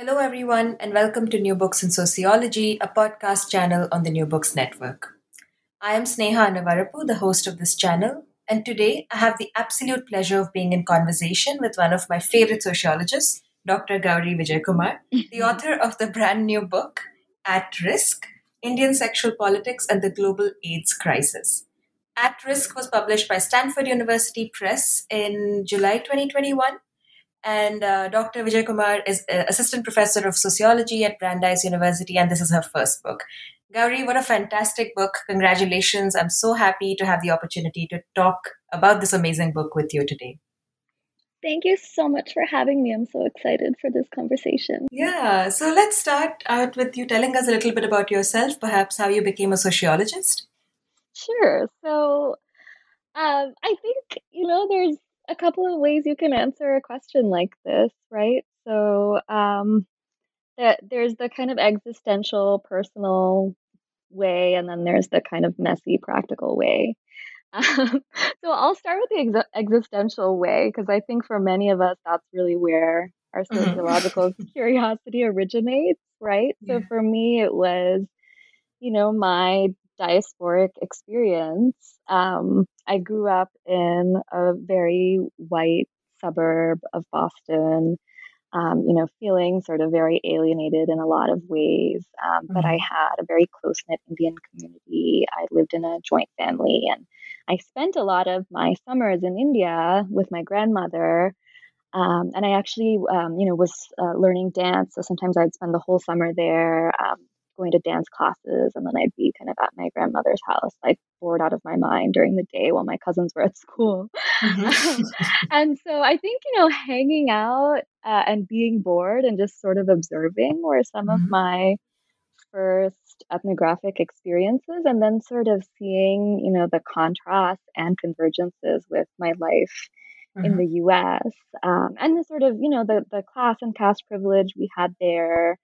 Hello, everyone, and welcome to New Books in Sociology, a podcast channel on the New Books Network. I am Sneha Annavarapu, the host of this channel, and today I have the absolute pleasure of being in conversation with one of my favorite sociologists, Dr. Gauri Vijayakumar, the author of the brand new book, At Risk Indian Sexual Politics and the Global AIDS Crisis. At Risk was published by Stanford University Press in July 2021 and uh, Dr. Vijayakumar is uh, assistant professor of sociology at Brandeis University, and this is her first book. Gauri, what a fantastic book! Congratulations! I'm so happy to have the opportunity to talk about this amazing book with you today. Thank you so much for having me. I'm so excited for this conversation. Yeah, so let's start out with you telling us a little bit about yourself, perhaps how you became a sociologist. Sure. So, um, I think, you know, there's a couple of ways you can answer a question like this, right? So, um, that there's the kind of existential, personal way, and then there's the kind of messy, practical way. Um, so I'll start with the ex- existential way because I think for many of us that's really where our mm-hmm. sociological curiosity originates, right? Yeah. So for me, it was, you know, my diasporic experience. Um, I grew up in a very white suburb of Boston, um, you know, feeling sort of very alienated in a lot of ways. Um, mm-hmm. But I mm-hmm. had a very close knit Indian community. I lived in a joint family, and I spent a lot of my summers in India with my grandmother. Um, and I actually, um, you know, was uh, learning dance. So sometimes I'd spend the whole summer there. Um, going to dance classes and then I'd be kind of at my grandmother's house, like bored out of my mind during the day while my cousins were at school. Mm-hmm. and so I think, you know, hanging out uh, and being bored and just sort of observing were some mm-hmm. of my first ethnographic experiences and then sort of seeing, you know, the contrasts and convergences with my life Mm-hmm. in the US um, and the sort of, you know, the, the class and caste privilege we had there,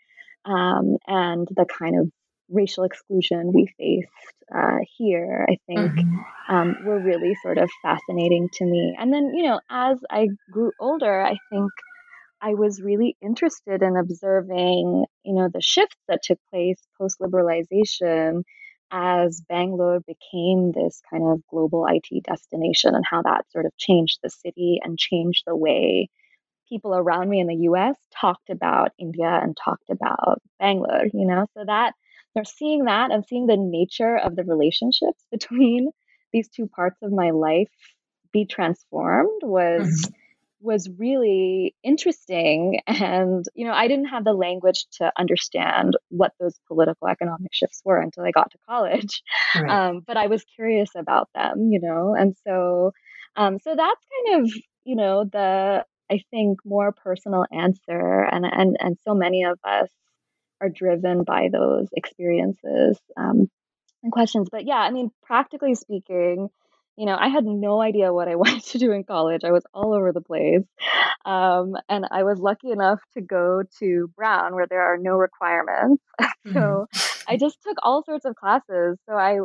um, and the kind of racial exclusion we faced uh, here, I think, mm-hmm. um, were really sort of fascinating to me. And then, you know, as I grew older, I think I was really interested in observing, you know, the shifts that took place post liberalization as Bangalore became this kind of global IT destination and how that sort of changed the city and changed the way people around me in the US talked about India and talked about Bangalore, you know, so that they're seeing that and seeing the nature of the relationships between these two parts of my life be transformed was mm-hmm. was really interesting and you know i didn't have the language to understand what those political economic shifts were until i got to college right. um, but i was curious about them you know and so um, so that's kind of you know the I think, more personal answer. And, and, and so many of us are driven by those experiences um, and questions. But yeah, I mean, practically speaking, you know, I had no idea what I wanted to do in college. I was all over the place. Um, and I was lucky enough to go to Brown where there are no requirements. so mm-hmm. I just took all sorts of classes. So I,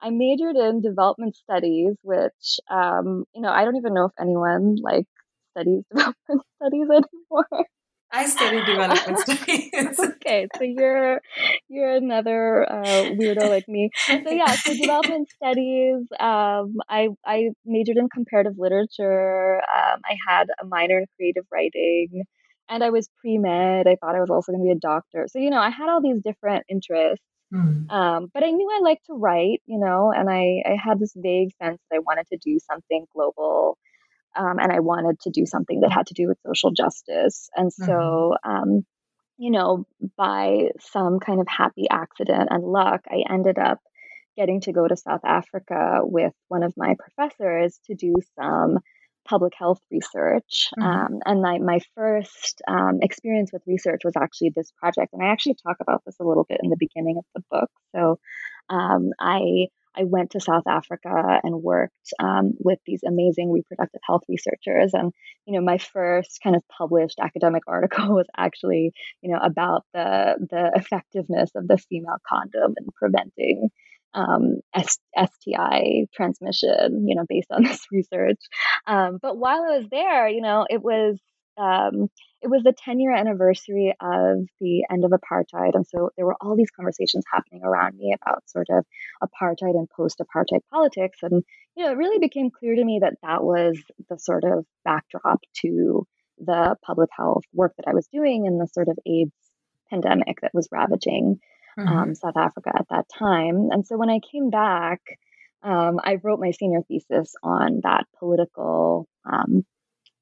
I majored in development studies, which, um, you know, I don't even know if anyone like studies development studies anymore. I study development studies. okay, so you're you're another uh, weirdo like me. So yeah, so development studies. Um, I I majored in comparative literature. Um, I had a minor in creative writing, and I was pre med. I thought I was also going to be a doctor. So you know, I had all these different interests. Mm. Um, but I knew I liked to write, you know, and I, I had this vague sense that I wanted to do something global um, and I wanted to do something that had to do with social justice. And so, mm-hmm. um, you know, by some kind of happy accident and luck, I ended up getting to go to South Africa with one of my professors to do some public health research. Mm-hmm. Um, and my, my first um, experience with research was actually this project. And I actually talk about this a little bit in the beginning of the book. So um, I I went to South Africa and worked um, with these amazing reproductive health researchers. And you know, my first kind of published academic article was actually you know about the the effectiveness of the female condom in preventing um, S- STI transmission. You know, based on this research. Um, but while I was there, you know, it was um, it was the 10 year anniversary of the end of apartheid. And so there were all these conversations happening around me about sort of apartheid and post apartheid politics. And, you know, it really became clear to me that that was the sort of backdrop to the public health work that I was doing and the sort of AIDS pandemic that was ravaging mm-hmm. um, South Africa at that time. And so when I came back, um, I wrote my senior thesis on that political um,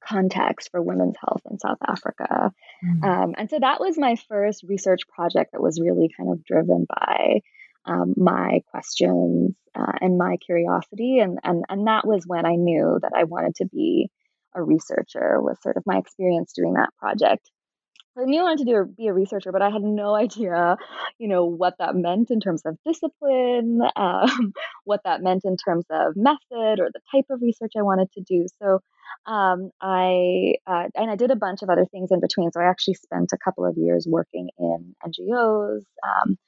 context for women's health in South Africa. Mm-hmm. Um, and so that was my first research project that was really kind of driven by um, my questions uh, and my curiosity. And, and, and that was when I knew that I wanted to be a researcher, was sort of my experience doing that project. I knew I wanted to do be a researcher, but I had no idea, you know, what that meant in terms of discipline, um, what that meant in terms of method or the type of research I wanted to do. So um, I uh, and I did a bunch of other things in between. So I actually spent a couple of years working in NGOs. Um,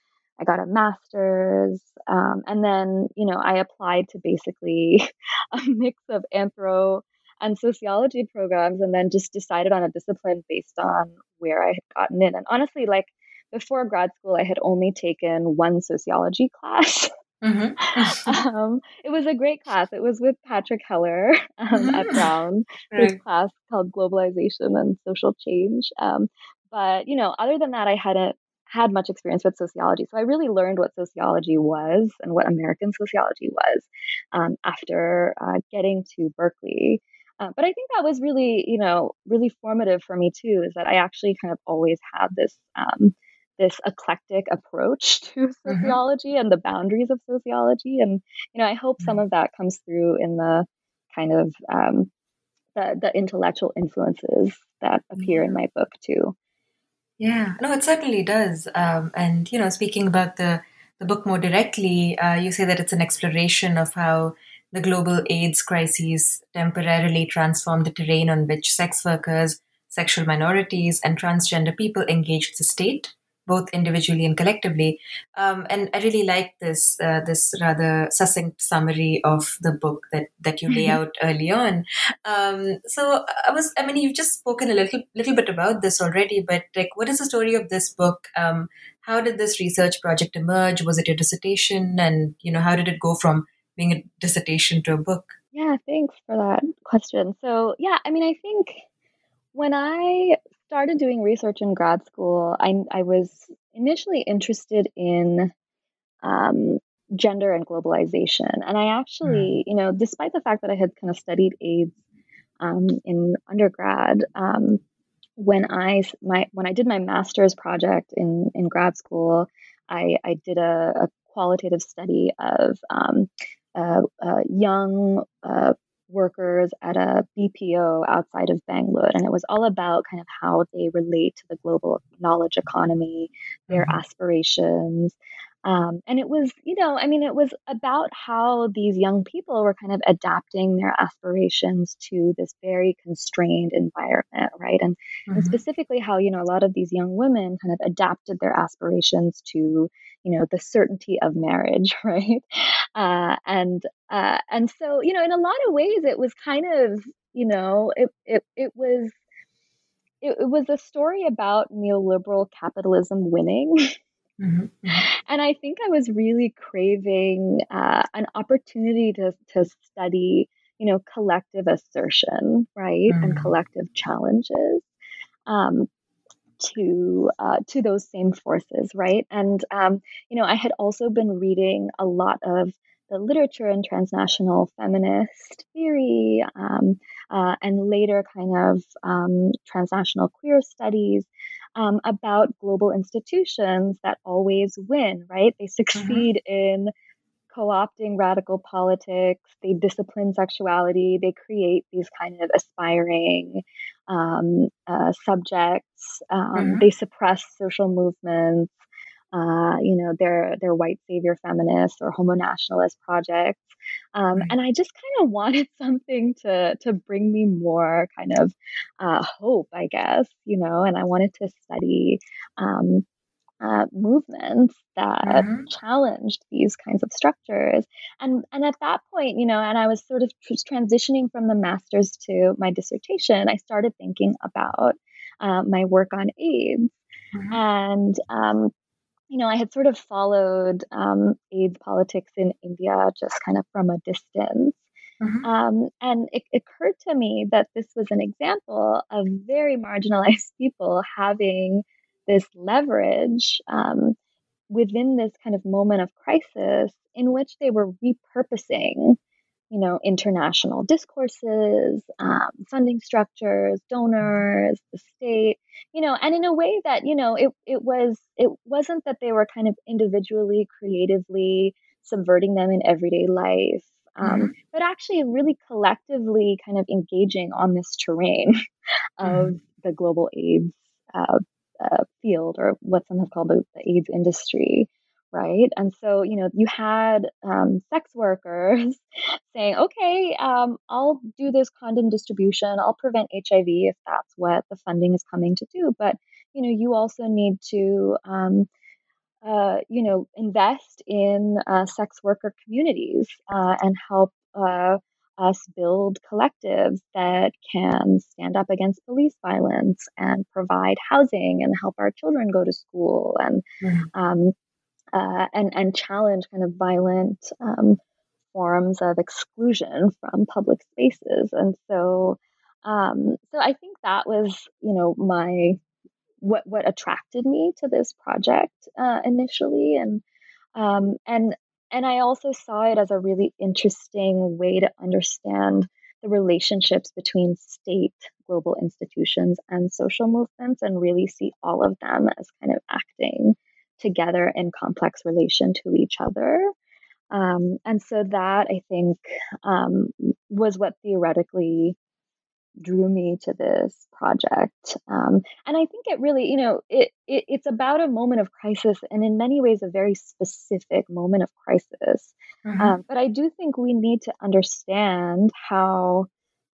I got a master's, um, and then you know I applied to basically a mix of anthro and sociology programs, and then just decided on a discipline based on where I had gotten in. And honestly, like before grad school, I had only taken one sociology class. Mm-hmm. um, it was a great class. It was with Patrick Heller um, mm-hmm. at Brown. Right. His class called Globalization and Social Change. Um, but you know, other than that, I hadn't had much experience with sociology, so I really learned what sociology was and what American sociology was um, after uh, getting to Berkeley. Uh, but I think that was really, you know, really formative for me too. Is that I actually kind of always had this um, this eclectic approach to mm-hmm. sociology mm-hmm. and the boundaries of sociology. And, you know, I hope some mm-hmm. of that comes through in the kind of um, the, the intellectual influences that appear in my book too. Yeah, no, it certainly does. Um, and, you know, speaking about the, the book more directly, uh, you say that it's an exploration of how the global AIDS crises temporarily transformed the terrain on which sex workers, sexual minorities, and transgender people engage with the state both individually and collectively. Um, and I really like this uh, this rather succinct summary of the book that that you lay mm-hmm. out early on. Um, so I was, I mean, you've just spoken a little little bit about this already, but like, what is the story of this book? Um, how did this research project emerge? Was it your dissertation, and you know, how did it go from being a dissertation to a book? Yeah, thanks for that question. So, yeah, I mean, I think when I started doing research in grad school, I, I was initially interested in um, gender and globalization. And I actually, mm. you know, despite the fact that I had kind of studied AIDS um, in undergrad, um, when I my when I did my master's project in in grad school, I, I did a, a qualitative study of um, uh, uh, young uh, workers at a BPO outside of Bangalore. And it was all about kind of how they relate to the global knowledge economy, their mm-hmm. aspirations. Um, and it was, you know, I mean, it was about how these young people were kind of adapting their aspirations to this very constrained environment, right? And, mm-hmm. and specifically how, you know, a lot of these young women kind of adapted their aspirations to, you know, the certainty of marriage, right? Uh, and uh, and so, you know, in a lot of ways, it was kind of, you know, it it it was. It, it was a story about neoliberal capitalism winning. Mm-hmm. mm-hmm. And I think I was really craving uh, an opportunity to, to study, you know, collective assertion, right, mm-hmm. and collective challenges. Um, to uh, to those same forces, right? And um, you know, I had also been reading a lot of the literature in transnational feminist theory, um, uh, and later kind of um, transnational queer studies um, about global institutions that always win, right? They mm-hmm. succeed mm-hmm. in co-opting radical politics. They discipline sexuality. They create these kind of aspiring um, uh, subjects. Um, mm-hmm. They suppress social movements. Uh, you know, they're they're white savior feminists or homo nationalist projects. Um, and I just kind of wanted something to to bring me more kind of uh, hope, I guess. You know, and I wanted to study um, uh, movements that mm-hmm. challenged these kinds of structures. And and at that point, you know, and I was sort of transitioning from the master's to my dissertation. I started thinking about uh, my work on AIDS, mm-hmm. and um, you know, I had sort of followed um, AIDS politics in India just kind of from a distance. Mm-hmm. Um, and it occurred to me that this was an example of very marginalized people having this leverage um, within this kind of moment of crisis in which they were repurposing you know international discourses um, funding structures donors the state you know and in a way that you know it, it was it wasn't that they were kind of individually creatively subverting them in everyday life um, mm-hmm. but actually really collectively kind of engaging on this terrain of mm-hmm. the global aids uh, uh, field or what some have called the, the, AIDS industry, right? And so, you know, you had um, sex workers saying, okay, um, I'll do this condom distribution, I'll prevent HIV if that's what the funding is coming to do. But, you know, you also need to, um, uh, you know, invest in uh, sex worker communities uh, and help uh, us build collectives that can stand up against police violence and provide housing and help our children go to school and mm-hmm. um, uh, and and challenge kind of violent um, forms of exclusion from public spaces. And so, um, so I think that was you know my what what attracted me to this project uh, initially, and um, and and I also saw it as a really interesting way to understand the relationships between state, global institutions, and social movements, and really see all of them as kind of acting together in complex relation to each other. Um, and so that I think um, was what theoretically drew me to this project. Um, and I think it really, you know, it, it, it's about a moment of crisis and in many ways a very specific moment of crisis. Mm-hmm. Um, but I do think we need to understand how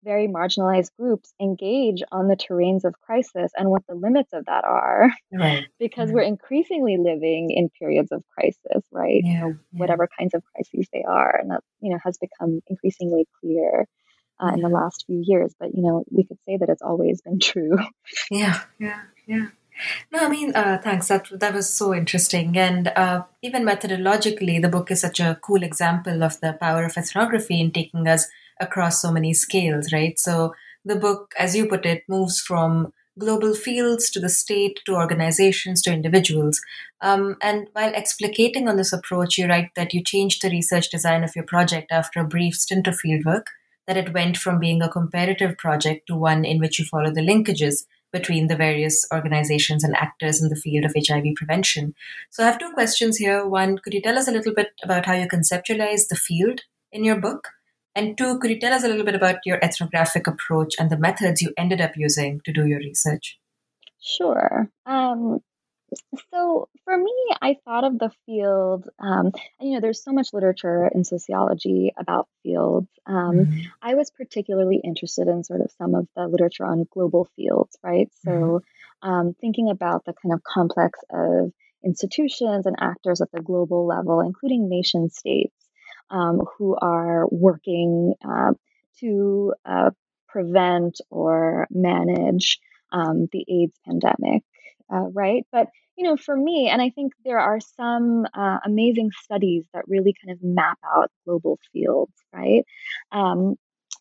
very marginalized groups engage on the terrains of crisis and what the limits of that are right. because mm-hmm. we're increasingly living in periods of crisis right yeah. you know, whatever yeah. kinds of crises they are and that you know has become increasingly clear uh, in the last few years. But you know, we could say that it's always been true. Yeah, yeah, yeah. No, I mean, uh, thanks. That that was so interesting, and uh, even methodologically, the book is such a cool example of the power of ethnography in taking us across so many scales, right? So the book, as you put it, moves from global fields to the state to organizations to individuals. Um, and while explicating on this approach, you write that you changed the research design of your project after a brief stint of fieldwork that it went from being a comparative project to one in which you follow the linkages between the various organizations and actors in the field of HIV prevention. So I have two questions here. One, could you tell us a little bit about how you conceptualize the field in your book? And two, could you tell us a little bit about your ethnographic approach and the methods you ended up using to do your research? Sure. Um, so for me, I thought of the field, um, and, you know, there's so much literature in sociology about fields. Um, mm-hmm. I was particularly interested in sort of some of the literature on global fields, right? So mm-hmm. um, thinking about the kind of complex of institutions and actors at the global level, including nation states, um, who are working uh, to uh, prevent or manage um, the AIDS pandemic. Uh, right? But you know, for me, and I think there are some uh, amazing studies that really kind of map out global fields, right? Um,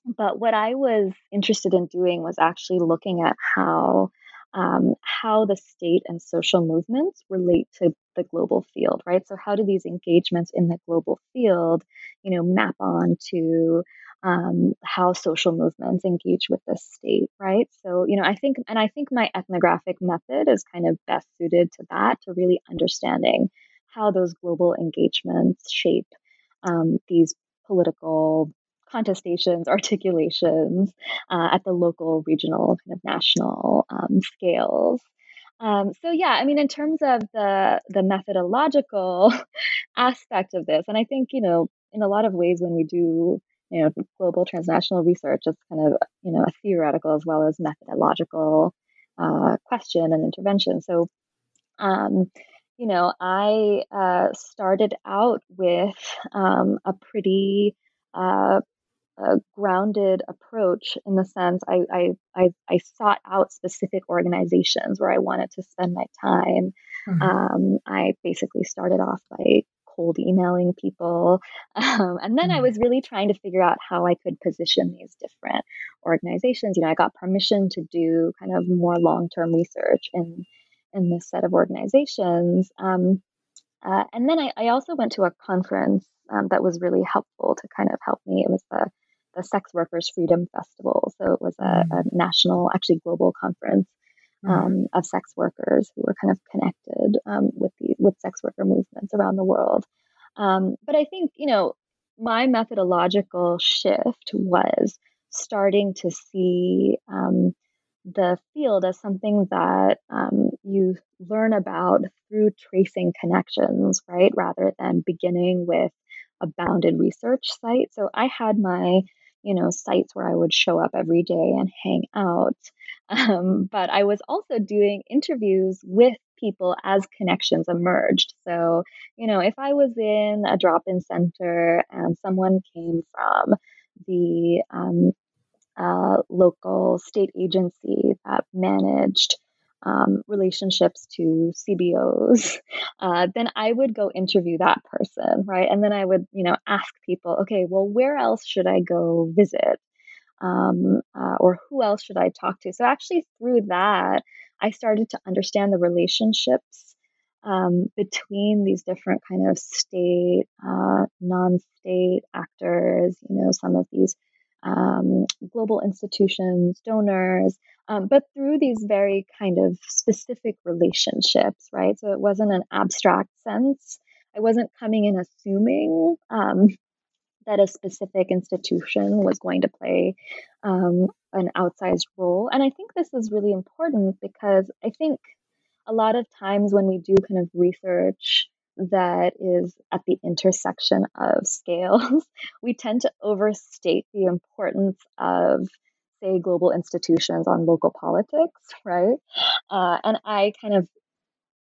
but what I was interested in doing was actually looking at how um, how the state and social movements relate to the global field, right? So how do these engagements in the global field, you know, map on to um, how social movements engage with the state, right? So, you know, I think, and I think my ethnographic method is kind of best suited to that, to really understanding how those global engagements shape um, these political contestations, articulations uh, at the local, regional, kind of national um, scales. Um, so yeah, I mean, in terms of the the methodological aspect of this, and I think you know, in a lot of ways, when we do you know global transnational research, it's kind of you know a theoretical as well as methodological uh, question and intervention. So, um, you know, I uh, started out with um, a pretty uh, a grounded approach in the sense I, I, I, I, sought out specific organizations where I wanted to spend my time. Mm-hmm. Um, I basically started off by cold emailing people. Um, and then mm-hmm. I was really trying to figure out how I could position these different organizations. You know, I got permission to do kind of more long term research in, in this set of organizations. Um, uh, and then I, I, also went to a conference um, that was really helpful to kind of help me. It was the the Sex Workers Freedom Festival. So it was a, mm. a national, actually global conference mm. um, of sex workers who were kind of connected um, with the with sex worker movements around the world. Um, but I think you know my methodological shift was starting to see um, the field as something that um, you learn about through tracing connections, right, rather than beginning with a bounded research site. So I had my you know, sites where I would show up every day and hang out. Um, but I was also doing interviews with people as connections emerged. So, you know, if I was in a drop in center and someone came from the um, uh, local state agency that managed um, relationships to CBOs, uh, then I would go interview that person, right? And then I would, you know, ask people, okay, well, where else should I go visit? Um, uh, or who else should I talk to? So actually, through that, I started to understand the relationships um, between these different kind of state, uh, non-state actors. You know, some of these um, global institutions, donors, um, but through these very kind of specific relationships, right? So it wasn't an abstract sense. I wasn't coming in assuming um, that a specific institution was going to play um, an outsized role. And I think this is really important because I think a lot of times when we do kind of research that is at the intersection of scales, we tend to overstate the importance of, say, global institutions on local politics, right? Uh, and I kind of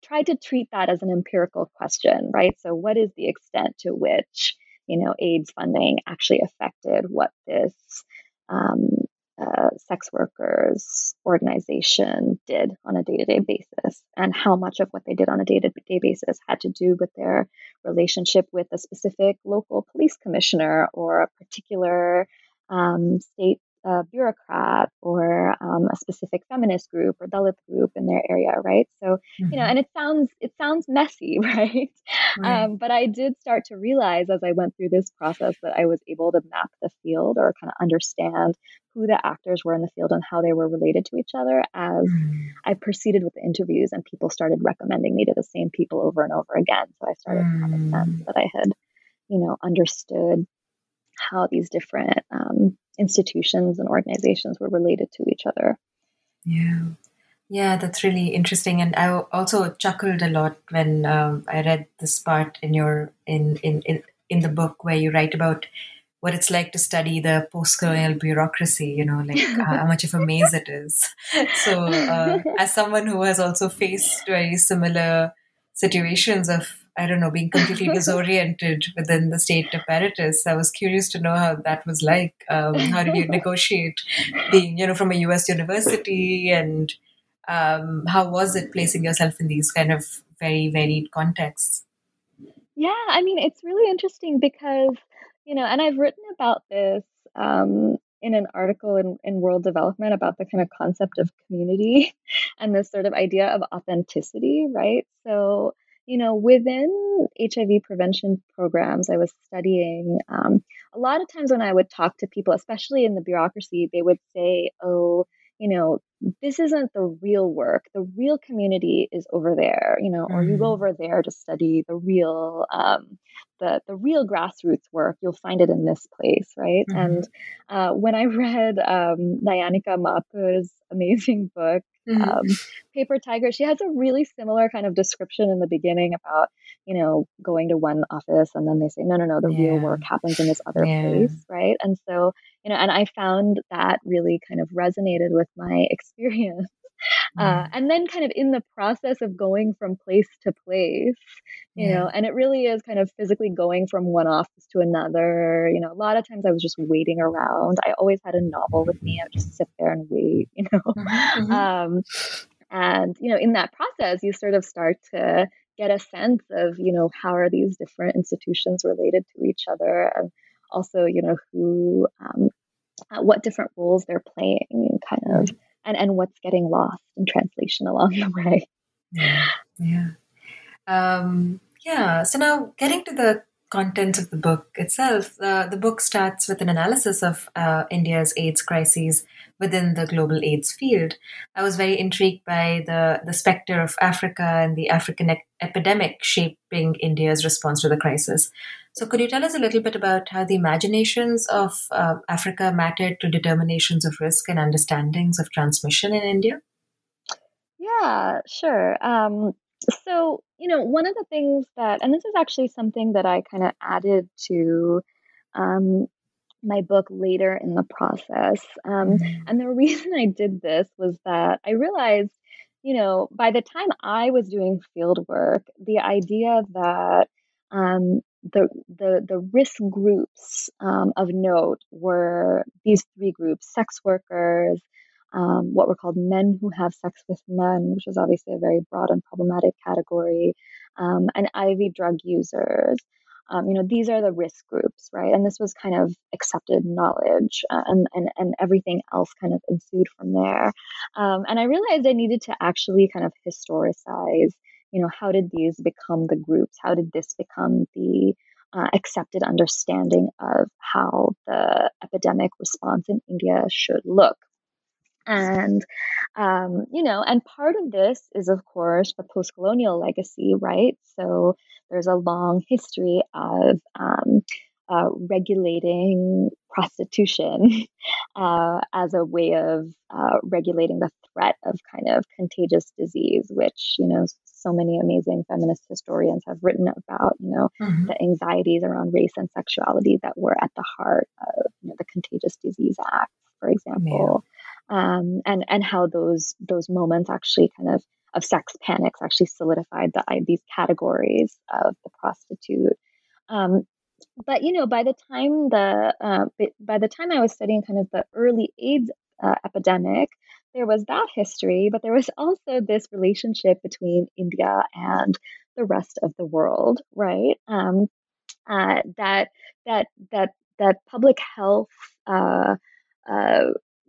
try to treat that as an empirical question, right? So, what is the extent to which, you know, AIDS funding actually affected what this um, uh, sex workers organization did on a day to day basis, and how much of what they did on a day to day basis had to do with their relationship with a specific local police commissioner or a particular um, state a bureaucrat or um, a specific feminist group or Dalit group in their area, right? So mm-hmm. you know, mm-hmm. and it sounds it sounds messy, right? Right. Um, but I did start to realize as I went through this process that I was able to map the field or kind of understand who the actors were in the field and how they were related to each other as mm. I proceeded with the interviews and people started recommending me to the same people over and over again. So I started mm. to have a sense that I had, you know, understood how these different um, institutions and organizations were related to each other. Yeah. Yeah, that's really interesting, and I also chuckled a lot when um, I read this part in your in, in in in the book where you write about what it's like to study the post-colonial bureaucracy. You know, like how much of a maze it is. So, uh, as someone who has also faced very similar situations of I don't know, being completely disoriented within the state apparatus. I was curious to know how that was like. Um, how did you negotiate being, you know, from a U.S. university, and um, how was it placing yourself in these kind of very varied contexts? Yeah, I mean, it's really interesting because you know, and I've written about this um, in an article in, in World Development about the kind of concept of community and this sort of idea of authenticity, right? So you know, within HIV prevention programs, I was studying. Um, a lot of times when I would talk to people, especially in the bureaucracy, they would say, "Oh, you know, this isn't the real work. The real community is over there, you know, or you go mm-hmm. over there to study the real, um, the the real grassroots work. You'll find it in this place, right? Mm-hmm. And uh, when I read um, Nayanika Mathur's amazing book, mm-hmm. um, Paper Tiger, she has a really similar kind of description in the beginning about, you know, going to one office and then they say, no, no, no, the yeah. real work happens in this other yeah. place, right? And so, you know, and I found that really kind of resonated with my experience. Uh, and then kind of in the process of going from place to place you yeah. know and it really is kind of physically going from one office to another you know a lot of times i was just waiting around i always had a novel with me i would just sit there and wait you know mm-hmm. mm-hmm. um, and you know in that process you sort of start to get a sense of you know how are these different institutions related to each other and also you know who um, uh, what different roles they're playing kind of mm-hmm. And and what's getting lost in translation along the way yeah yeah um, yeah so now getting to the contents of the book itself uh, the book starts with an analysis of uh, india's aids crises within the global AIDS field. I was very intrigued by the, the specter of Africa and the African e- epidemic shaping India's response to the crisis. So, could you tell us a little bit about how the imaginations of uh, Africa mattered to determinations of risk and understandings of transmission in India? Yeah, sure. Um, so, you know, one of the things that, and this is actually something that I kind of added to um, my book later in the process. Um, mm-hmm. And the reason I did this was that I realized, you know, by the time I was doing field work, the idea that um, the, the, the risk groups um, of note were these three groups sex workers, um, what were called men who have sex with men, which is obviously a very broad and problematic category, um, and IV drug users. Um, you know these are the risk groups right? And this was kind of accepted knowledge uh, and, and and everything else kind of ensued from there. Um, and i realized i needed to actually kind of historicize you know how did these become the groups? How did this become the uh, accepted understanding of how the epidemic response in india should look? And um, you know and part of this is of course the post-colonial legacy right? So there's a long history of um, uh, regulating prostitution uh, as a way of uh, regulating the threat of kind of contagious disease, which, you know, so many amazing feminist historians have written about, you know, mm-hmm. the anxieties around race and sexuality that were at the heart of you know, the Contagious Disease Act, for example, yeah. um, and and how those those moments actually kind of of sex panics actually solidified the, these categories of the prostitute. Um, but you know, by the time the uh, by the time I was studying kind of the early AIDS uh, epidemic, there was that history, but there was also this relationship between India and the rest of the world, right? Um, uh, that that that that public health uh, uh,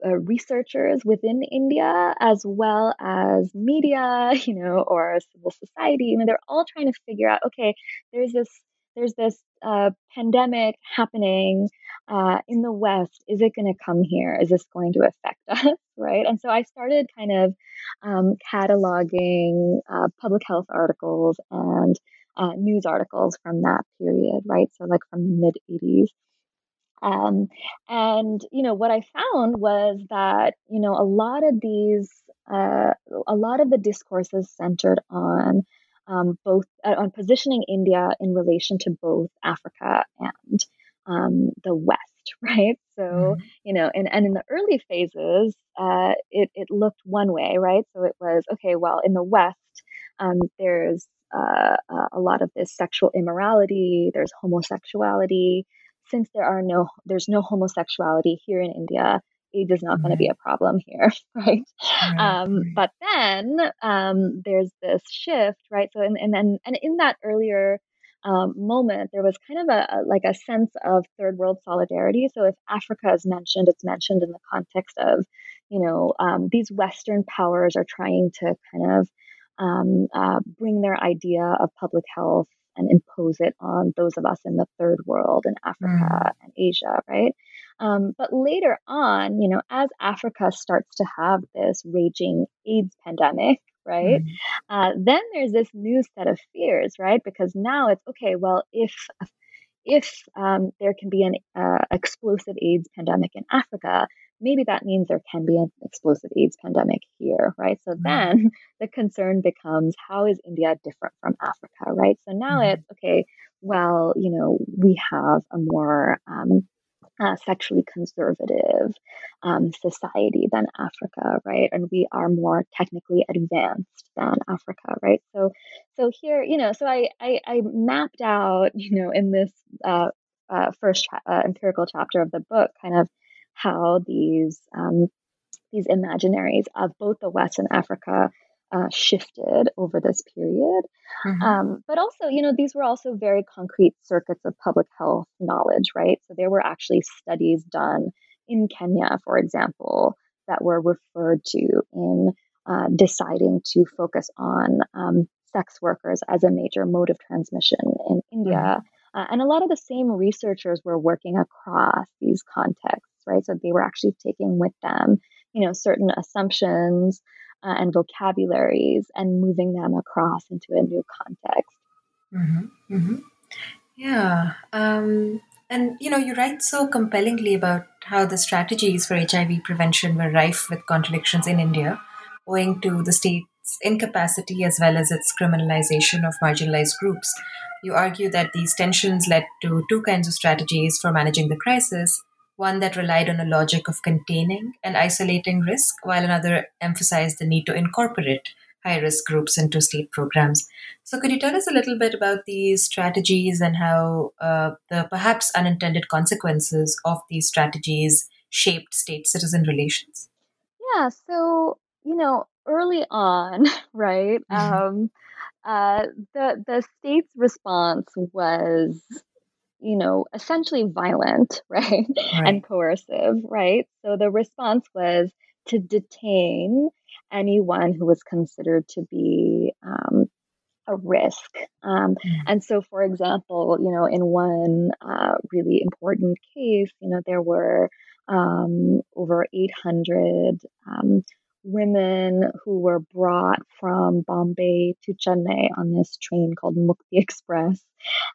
uh, researchers within India, as well as media, you know, or civil society. You know, they're all trying to figure out. Okay, there's this there's this uh, pandemic happening uh, in the West. Is it going to come here? Is this going to affect us? Right. And so I started kind of um, cataloging uh, public health articles and uh, news articles from that period. Right. So like from the mid 80s. Um, and you know what I found was that you know a lot of these, uh, a lot of the discourses centered on um, both uh, on positioning India in relation to both Africa and um, the West, right? So mm-hmm. you know, and and in the early phases, uh, it it looked one way, right? So it was okay. Well, in the West, um, there's uh, a lot of this sexual immorality. There's homosexuality since there are no there's no homosexuality here in India, is not going to be a problem here, right? right. Um, but then um, there's this shift, right? So and and then and in that earlier um, moment, there was kind of a, a, like a sense of third world solidarity. So if Africa is mentioned, it's mentioned in the context of, you know, um, these Western powers are trying to kind of um, uh, bring their idea of public health and impose it on those of us in the third world in Africa mm. and Asia, right? Um, but later on, you know, as Africa starts to have this raging AIDS pandemic, right? Mm-hmm. Uh, then there's this new set of fears, right? Because now it's okay. Well, if if um, there can be an uh, explosive AIDS pandemic in Africa, maybe that means there can be an explosive AIDS pandemic here, right? So mm-hmm. then the concern becomes how is India different from Africa, right? So now mm-hmm. it's okay. Well, you know, we have a more um, uh, sexually conservative um, society than Africa, right? And we are more technically advanced than Africa, right? So, so here, you know, so I I, I mapped out, you know, in this uh, uh, first tra- uh, empirical chapter of the book, kind of how these um, these imaginaries of both the West and Africa uh, shifted over this period. Mm-hmm. Um, but also, you know, these were also very concrete circuits of public health knowledge, right? So there were actually studies done in Kenya, for example, that were referred to in uh, deciding to focus on um, sex workers as a major mode of transmission in India. Mm-hmm. Uh, and a lot of the same researchers were working across these contexts, right? So they were actually taking with them, you know, certain assumptions uh, and vocabularies and moving them across into a new context. Mm-hmm. Mm-hmm. Yeah. Um, and, you know, you write so compellingly about how the strategies for HIV prevention were rife with contradictions in India, owing to the state's incapacity as well as its criminalization of marginalized groups. You argue that these tensions led to two kinds of strategies for managing the crisis one that relied on a logic of containing and isolating risk, while another emphasized the need to incorporate high risk groups into state programs. So, could you tell us a little bit about these strategies and how uh, the perhaps unintended consequences of these strategies shaped state citizen relations? Yeah, so, you know, early on, right, mm-hmm. um, uh, the, the state's response was you know, essentially violent, right? right? And coercive, right? So the response was to detain anyone who was considered to be um, a risk. Um, mm. And so, for example, you know, in one uh, really important case, you know, there were um, over 800 um, women who were brought from Bombay to Chennai on this train called Mukti Express.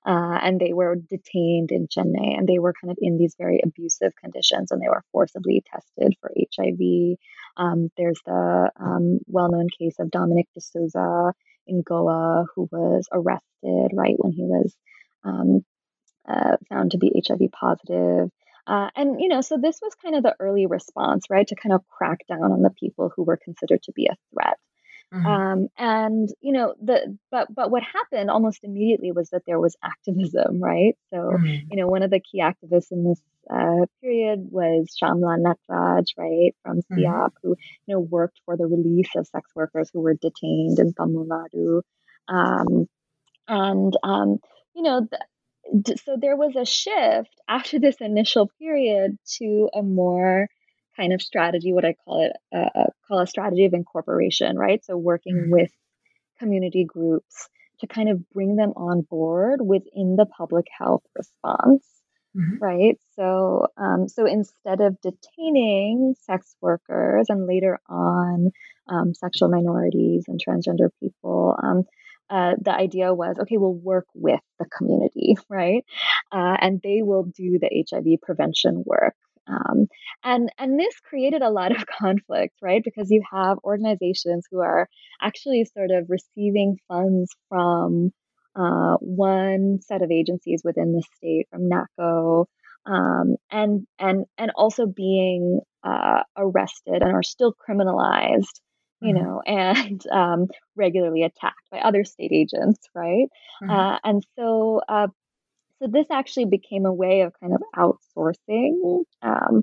Uh, and they were detained in Chennai and they were kind of in these very abusive conditions and they were forcibly tested for HIV. Um, there's the um, well known case of Dominic D'Souza in Goa who was arrested right when he was um, uh, found to be HIV positive. Uh, and, you know, so this was kind of the early response, right, to kind of crack down on the people who were considered to be a threat. Mm-hmm. Um, and you know the but but what happened almost immediately was that there was activism, right? So mm-hmm. you know one of the key activists in this uh, period was Shyamala Nataraj, right, from SIAAP, mm-hmm. who you know worked for the release of sex workers who were detained in Tamil Nadu, um, and um, you know so there was a shift after this initial period to a more kind of strategy what i call it uh, call a strategy of incorporation right so working mm-hmm. with community groups to kind of bring them on board within the public health response mm-hmm. right so um, so instead of detaining sex workers and later on um, sexual minorities and transgender people um, uh, the idea was okay, we'll work with the community, right? Uh, and they will do the HIV prevention work. Um, and and this created a lot of conflict, right? Because you have organizations who are actually sort of receiving funds from uh, one set of agencies within the state, from NACO, um, and and and also being uh, arrested and are still criminalized you mm-hmm. know, and um, regularly attacked by other state agents, right? Mm-hmm. Uh, and so, uh, so this actually became a way of kind of outsourcing um,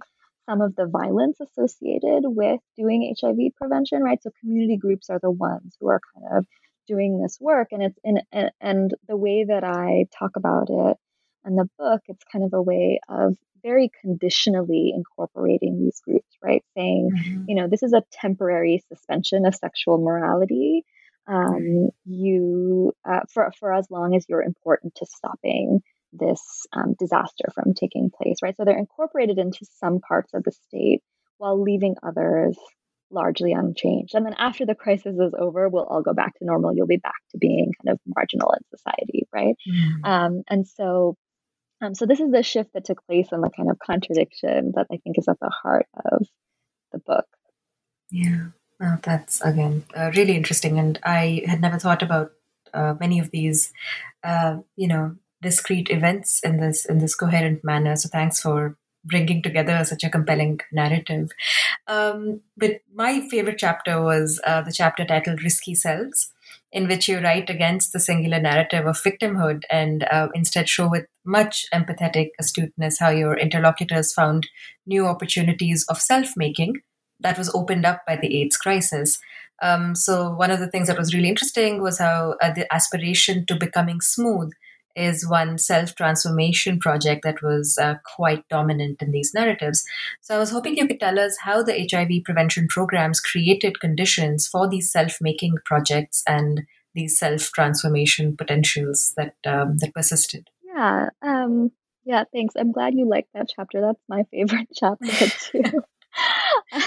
some of the violence associated with doing HIV prevention, right? So community groups are the ones who are kind of doing this work, and it's in and the way that I talk about it in the book, it's kind of a way of very conditionally incorporating these groups, right? Saying, mm-hmm. you know, this is a temporary suspension of sexual morality. Um, you, uh, for, for as long as you're important to stopping this um, disaster from taking place, right? So they're incorporated into some parts of the state while leaving others largely unchanged. And then after the crisis is over, we'll all go back to normal. You'll be back to being kind of marginal in society, right? Mm. Um, and so, um, so this is the shift that took place and the kind of contradiction that I think is at the heart of the book. Yeah, well, that's again uh, really interesting, and I had never thought about uh, many of these, uh, you know, discrete events in this in this coherent manner. So thanks for bringing together such a compelling narrative. Um, but my favorite chapter was uh, the chapter titled "Risky Cells." In which you write against the singular narrative of victimhood and uh, instead show with much empathetic astuteness how your interlocutors found new opportunities of self making that was opened up by the AIDS crisis. Um, so one of the things that was really interesting was how uh, the aspiration to becoming smooth is one self transformation project that was uh, quite dominant in these narratives. So I was hoping you could tell us how the HIV prevention programs created conditions for these self making projects and these self transformation potentials that um, that persisted. Yeah. Um, yeah. Thanks. I'm glad you liked that chapter. That's my favorite chapter too.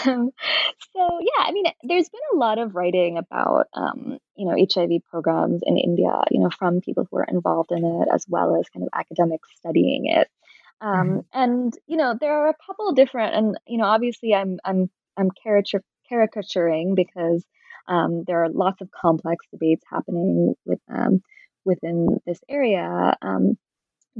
um, so yeah, I mean, there's been a lot of writing about um, you know HIV programs in India, you know, from people who are involved in it as well as kind of academics studying it. Um, mm-hmm. And you know, there are a couple different, and you know, obviously, I'm I'm I'm caricature, caricaturing because um, there are lots of complex debates happening with um, within this area. Um,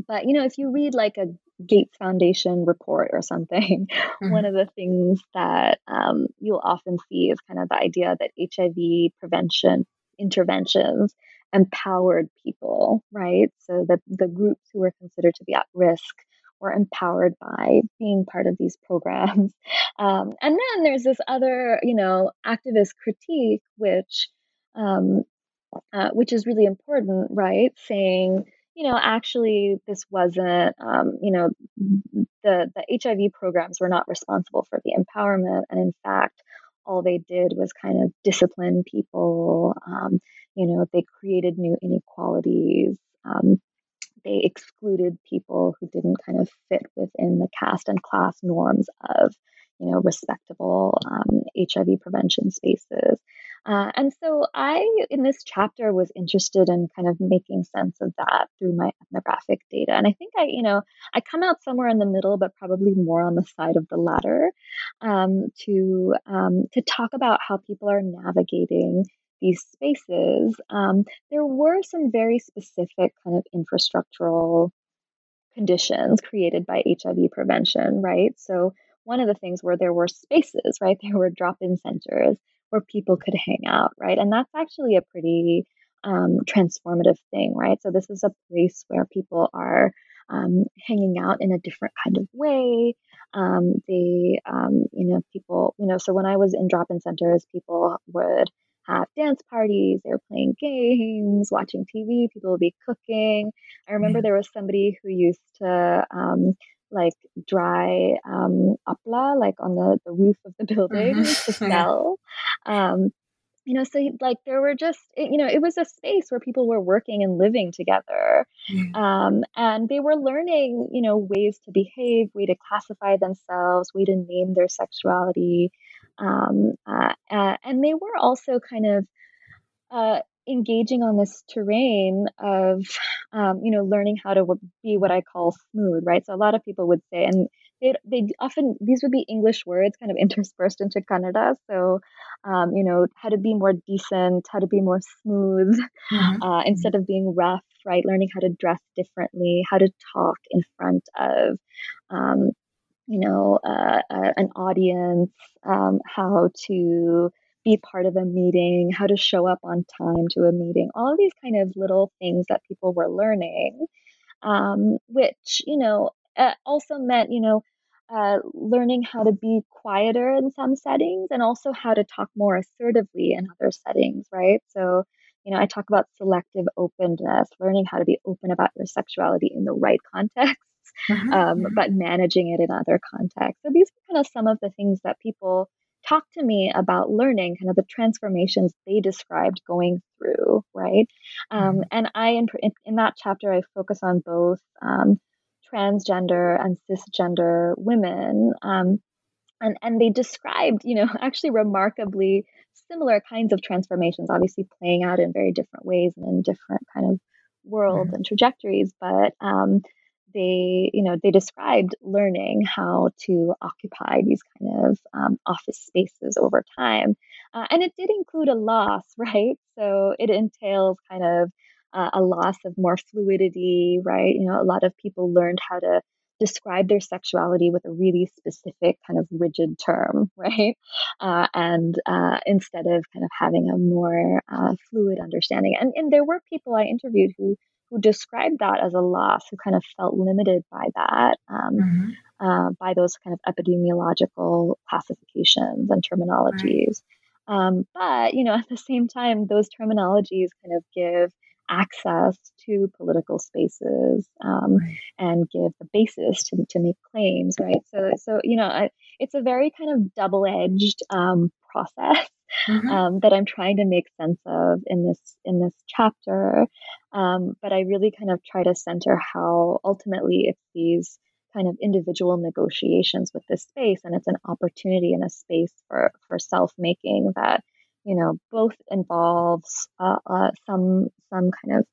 but you know, if you read like a Gates Foundation report or something, mm-hmm. one of the things that um, you'll often see is kind of the idea that HIV prevention interventions empowered people, right? So the, the groups who were considered to be at risk were empowered by being part of these programs. Um, and then there's this other, you know, activist critique, which um, uh, which is really important, right? Saying you know, actually, this wasn't, um, you know, the, the HIV programs were not responsible for the empowerment. And in fact, all they did was kind of discipline people. Um, you know, they created new inequalities. Um, they excluded people who didn't kind of fit within the caste and class norms of, you know, respectable um, HIV prevention spaces. Uh, and so I, in this chapter, was interested in kind of making sense of that through my ethnographic data. And I think I, you know, I come out somewhere in the middle, but probably more on the side of the latter, um, to um, to talk about how people are navigating these spaces. Um, there were some very specific kind of infrastructural conditions created by HIV prevention, right? So one of the things where there were spaces, right? There were drop-in centers where people could hang out, right? And that's actually a pretty um, transformative thing, right? So this is a place where people are um, hanging out in a different kind of way. Um, they, um, you know, people, you know, so when I was in drop-in centers, people would have dance parties, they were playing games, watching TV, people would be cooking. I remember there was somebody who used to um, like dry um, apla, like on the, the roof of the building mm-hmm. to sell. Um, you know, so like there were just, you know, it was a space where people were working and living together. Mm. Um, and they were learning, you know, ways to behave, way to classify themselves, way to name their sexuality. Um, uh, uh, and they were also kind of uh, engaging on this terrain of um, you know learning how to be what i call smooth right so a lot of people would say and they they often these would be english words kind of interspersed into kannada so um, you know how to be more decent how to be more smooth mm-hmm. uh, instead of being rough right learning how to dress differently how to talk in front of um, you know uh, uh, an audience um, how to be part of a meeting, how to show up on time to a meeting, all of these kind of little things that people were learning, um, which, you know, uh, also meant, you know, uh, learning how to be quieter in some settings and also how to talk more assertively in other settings, right? So, you know, I talk about selective openness, learning how to be open about your sexuality in the right context, mm-hmm. um, mm-hmm. but managing it in other contexts. So these are kind of some of the things that people talk to me about learning, kind of the transformations they described going through, right? Um, mm-hmm. and I, in, in, that chapter, I focus on both um, transgender and cisgender women. Um, and, and they described, you know, actually remarkably similar kinds of transformations, obviously playing out in very different ways and in different kind of worlds mm-hmm. and trajectories. But um, they, you know, they described learning how to occupy these kind of um, office spaces over time, uh, and it did include a loss, right? So it entails kind of uh, a loss of more fluidity, right? You know, a lot of people learned how to describe their sexuality with a really specific kind of rigid term, right? Uh, and uh, instead of kind of having a more uh, fluid understanding. And, and there were people I interviewed who who described that as a loss, who kind of felt limited by that, um, mm-hmm. Uh, by those kind of epidemiological classifications and terminologies. Right. Um, but you know, at the same time, those terminologies kind of give access to political spaces um, and give the basis to, to make claims, right? So, so you know, I, it's a very kind of double-edged um, process mm-hmm. um, that I'm trying to make sense of in this in this chapter. Um, but I really kind of try to center how ultimately it's these kind of individual negotiations with this space, and it's an opportunity and a space for for self making that you know, both involves uh, uh, some some kind of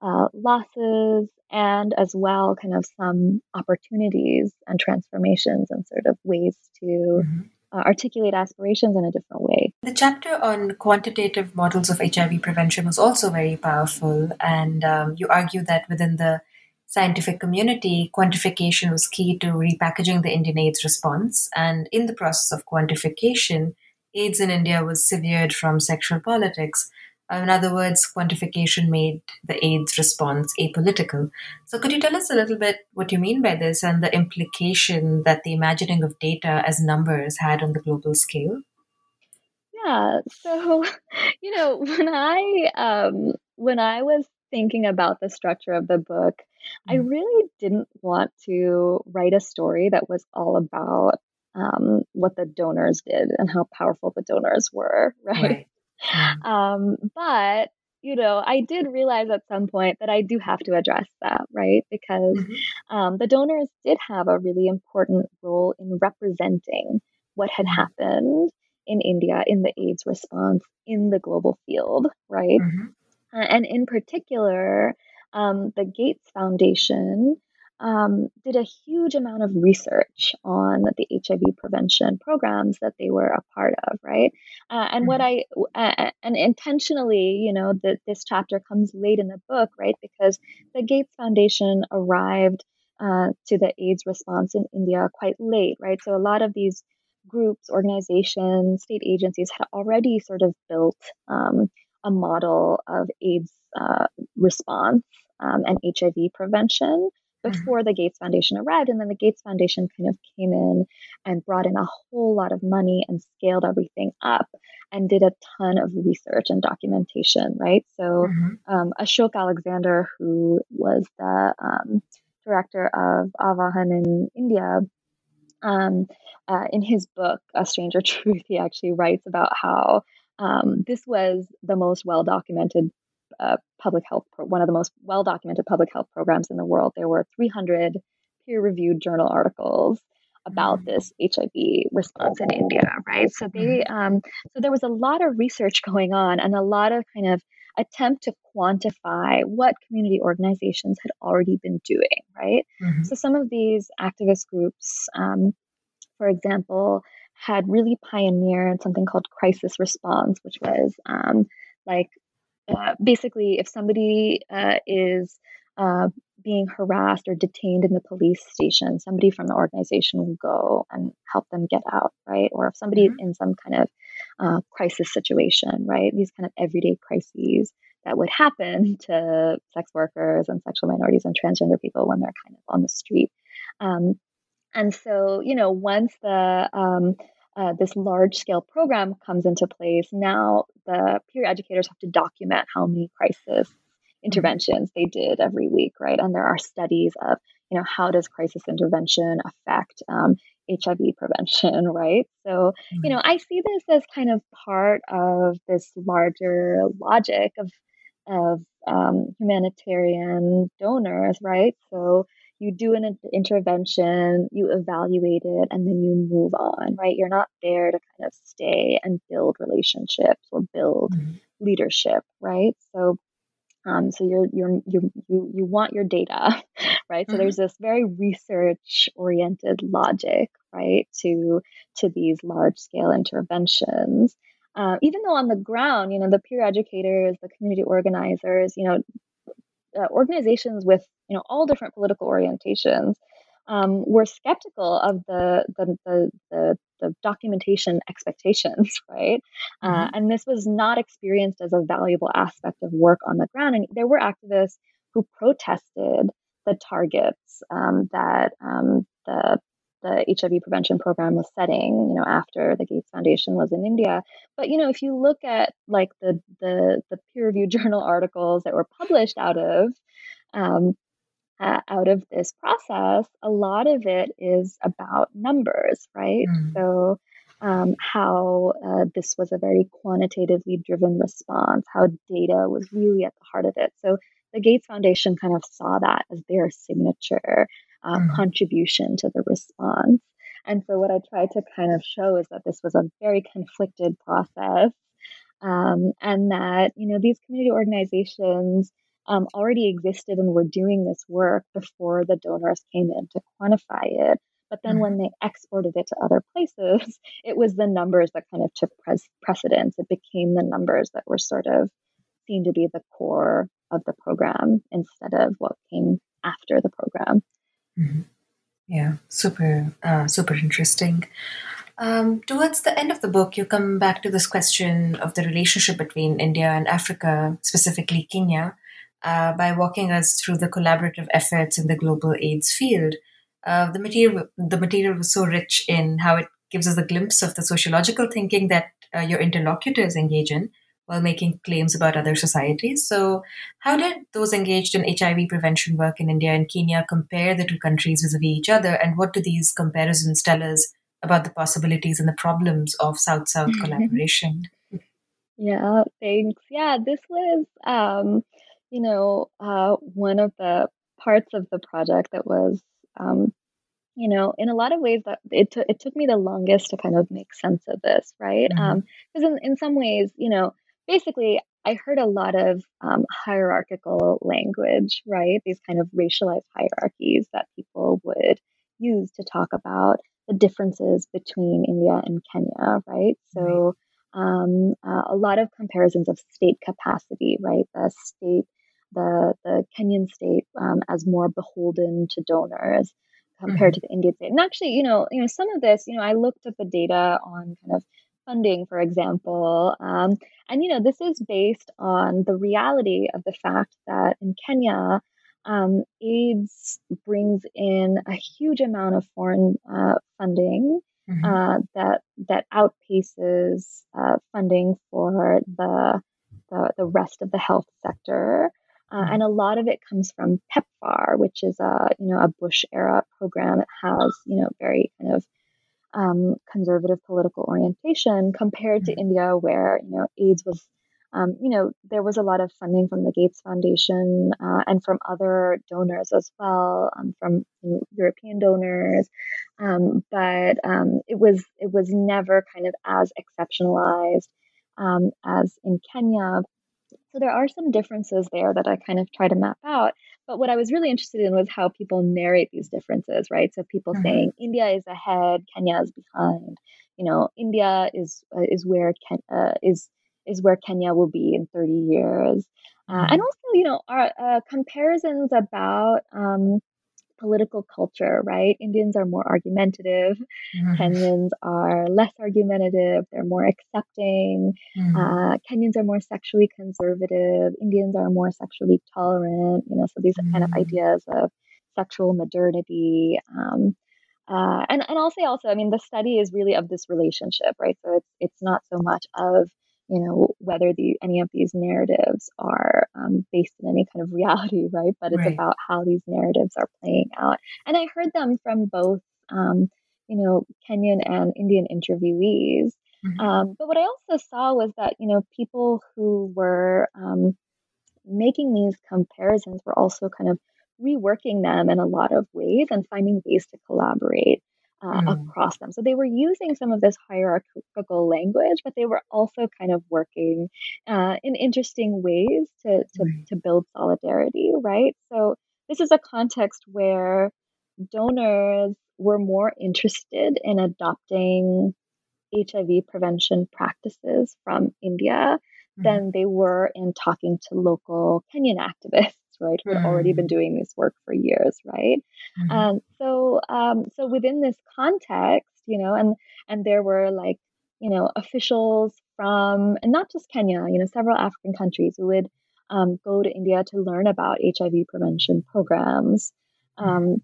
uh, losses and as well kind of some opportunities and transformations and sort of ways to mm-hmm. uh, articulate aspirations in a different way. The chapter on quantitative models of HIV prevention was also very powerful, and um, you argue that within the scientific community, quantification was key to repackaging the Indian AIDS response, and in the process of quantification AIDS in India was severed from sexual politics. In other words, quantification made the AIDS response apolitical. So, could you tell us a little bit what you mean by this and the implication that the imagining of data as numbers had on the global scale? Yeah. So, you know, when I um, when I was thinking about the structure of the book, I mm. really didn't want to write a story that was all about um, what the donors did and how powerful the donors were, right? right. Um, but you know, I did realize at some point that I do have to address that, right? Because mm-hmm. um, the donors did have a really important role in representing what had mm-hmm. happened in India in the AIDS response in the global field, right? Mm-hmm. Uh, and in particular, um, the Gates Foundation um, did a huge amount of research on the HIV prevention programs that they were a part of, right? Uh, and what mm-hmm. I uh, and intentionally, you know, that this chapter comes late in the book, right? Because the Gates Foundation arrived uh, to the AIDS response in India quite late, right? So a lot of these groups, organizations, state agencies had already sort of built um, a model of AIDS uh, response um, and HIV prevention. Before the Gates Foundation arrived. And then the Gates Foundation kind of came in and brought in a whole lot of money and scaled everything up and did a ton of research and documentation, right? So mm-hmm. um, Ashok Alexander, who was the um, director of Avahan in India, um, uh, in his book, A Stranger Truth, he actually writes about how um, this was the most well documented uh, public health, pro- one of the most well documented public health programs in the world. There were 300 peer reviewed journal articles about mm. this HIV response in India, right? So they, mm-hmm. um, so there was a lot of research going on and a lot of kind of attempt to quantify what community organizations had already been doing, right? Mm-hmm. So some of these activist groups, um, for example, had really pioneered something called crisis response, which was um, like uh, basically, if somebody uh, is uh, being harassed or detained in the police station, somebody from the organization will go and help them get out, right? Or if somebody's mm-hmm. in some kind of uh, crisis situation, right? These kind of everyday crises that would happen to sex workers and sexual minorities and transgender people when they're kind of on the street. Um, and so, you know, once the um, uh, this large scale program comes into place, now the peer educators have to document how many crisis mm-hmm. interventions they did every week, right? And there are studies of, you know, how does crisis intervention affect um, HIV prevention, right? So, mm-hmm. you know, I see this as kind of part of this larger logic of of um, humanitarian donors, right? So you do an intervention, you evaluate it, and then you move on, right? You're not there to kind of stay and build relationships or build mm-hmm. leadership, right? So um, so you're, you're, you you, you want your data, right? So mm-hmm. there's this very research oriented logic, right, to, to these large scale interventions. Uh, even though on the ground, you know, the peer educators, the community organizers, you know, uh, organizations with, you know, all different political orientations um, were skeptical of the, the, the, the, the documentation expectations, right? Uh, mm-hmm. Uh, and this was not experienced as a valuable aspect of work on the ground. And there were activists who protested the targets um, that um, the the HIV prevention program was setting, you know, after the Gates Foundation was in India. But you know, if you look at like the the, the peer reviewed journal articles that were published out of um, uh, out of this process, a lot of it is about numbers, right? Mm. So, um, how uh, this was a very quantitatively driven response, how data was really at the heart of it. So, the Gates Foundation kind of saw that as their signature uh, mm. contribution to the response. And so, what I tried to kind of show is that this was a very conflicted process. Um, and that you know these community organizations um, already existed and were doing this work before the donors came in to quantify it. But then mm-hmm. when they exported it to other places, it was the numbers that kind of took pres- precedence. It became the numbers that were sort of seen to be the core of the program instead of what came after the program. Mm-hmm. Yeah, super, uh, super interesting. Um, towards the end of the book, you come back to this question of the relationship between India and Africa, specifically Kenya, uh, by walking us through the collaborative efforts in the global AIDS field. Uh, the material, the material was so rich in how it gives us a glimpse of the sociological thinking that uh, your interlocutors engage in while making claims about other societies. So, how did those engaged in HIV prevention work in India and Kenya compare the two countries vis a vis each other? And what do these comparisons tell us about the possibilities and the problems of South South collaboration? Yeah, thanks. Yeah, this was um, you know, uh, one of the parts of the project that was, um, you know, in a lot of ways that it took it took me the longest to kind of make sense of this, right? Because mm-hmm. um, in in some ways, you know, basically, I heard a lot of um, hierarchical language, right? These kind of racialized hierarchies that people would use to talk about the differences between India and Kenya, right? So. Um, uh, a lot of comparisons of state capacity, right? The state the, the Kenyan state um, as more beholden to donors compared mm-hmm. to the Indian state. And actually, you know, you know, some of this, you know, I looked at the data on kind of funding, for example, um, and you know, this is based on the reality of the fact that in Kenya, um, AIDS brings in a huge amount of foreign uh, funding. Mm-hmm. Uh, that that outpaces uh, funding for the, the the rest of the health sector, uh, and a lot of it comes from PEPFAR, which is a you know a Bush era program. It has you know very kind of um, conservative political orientation compared to mm-hmm. India, where you know AIDS was um, you know there was a lot of funding from the Gates Foundation uh, and from other donors as well, um, from you know, European donors, um, but um, it was it was never kind of as exceptionalized um, as in Kenya so there are some differences there that I kind of try to map out. But what I was really interested in was how people narrate these differences, right? So people mm-hmm. saying India is ahead, Kenya is behind. You know, India is uh, is where Ken, uh, is is where Kenya will be in 30 years. Uh, mm-hmm. and also, you know, our uh, comparisons about um, political culture, right? Indians are more argumentative, mm-hmm. Kenyans are less argumentative, they're more accepting. Mm-hmm. Uh, Kenyans are more sexually conservative, Indians are more sexually tolerant, you know, so these mm-hmm. kind of mm-hmm. ideas of sexual modernity. Um, uh, and, and I'll say also, I mean, the study is really of this relationship, right? So it's, it's not so much of you know whether the any of these narratives are um, based in any kind of reality right but it's right. about how these narratives are playing out and i heard them from both um, you know, Kenyan and Indian interviewees. Mm-hmm. Um, but what I also saw was that, you know, people who were um, making these comparisons were also kind of reworking them in a lot of ways and finding ways to collaborate uh, mm. across them. So they were using some of this hierarchical language, but they were also kind of working uh, in interesting ways to, to, mm. to build solidarity, right? So this is a context where donors were more interested in adopting HIV prevention practices from India mm. than they were in talking to local Kenyan activists right, who had already been mm. doing this work for years, right? Mm-hmm. Um, so, um, so within this context, you know, and and there were like, you know, officials from, and not just Kenya, you know, several African countries who would um, go to India to learn about HIV prevention programs. Mm-hmm. Um,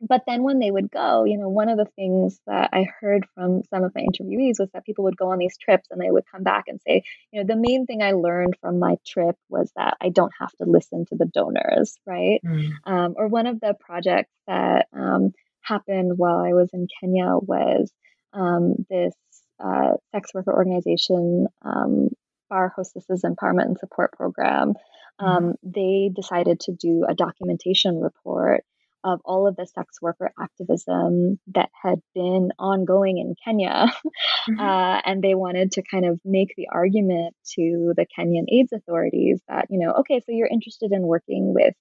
but then when they would go, you know, one of the things that I heard from some of my interviewees was that people would go on these trips and they would come back and say, you know, the main thing I learned from my trip was that I don't have to listen to the donors, right? Mm. Um, or one of the projects that um, happened while I was in Kenya was um, this uh, sex worker organization, um, Bar Hostesses Empowerment and Support Program. Mm. They decided to do a documentation report of all of the sex worker activism that had been ongoing in Kenya. Mm-hmm. Uh, and they wanted to kind of make the argument to the Kenyan AIDS authorities that, you know, okay, so you're interested in working with,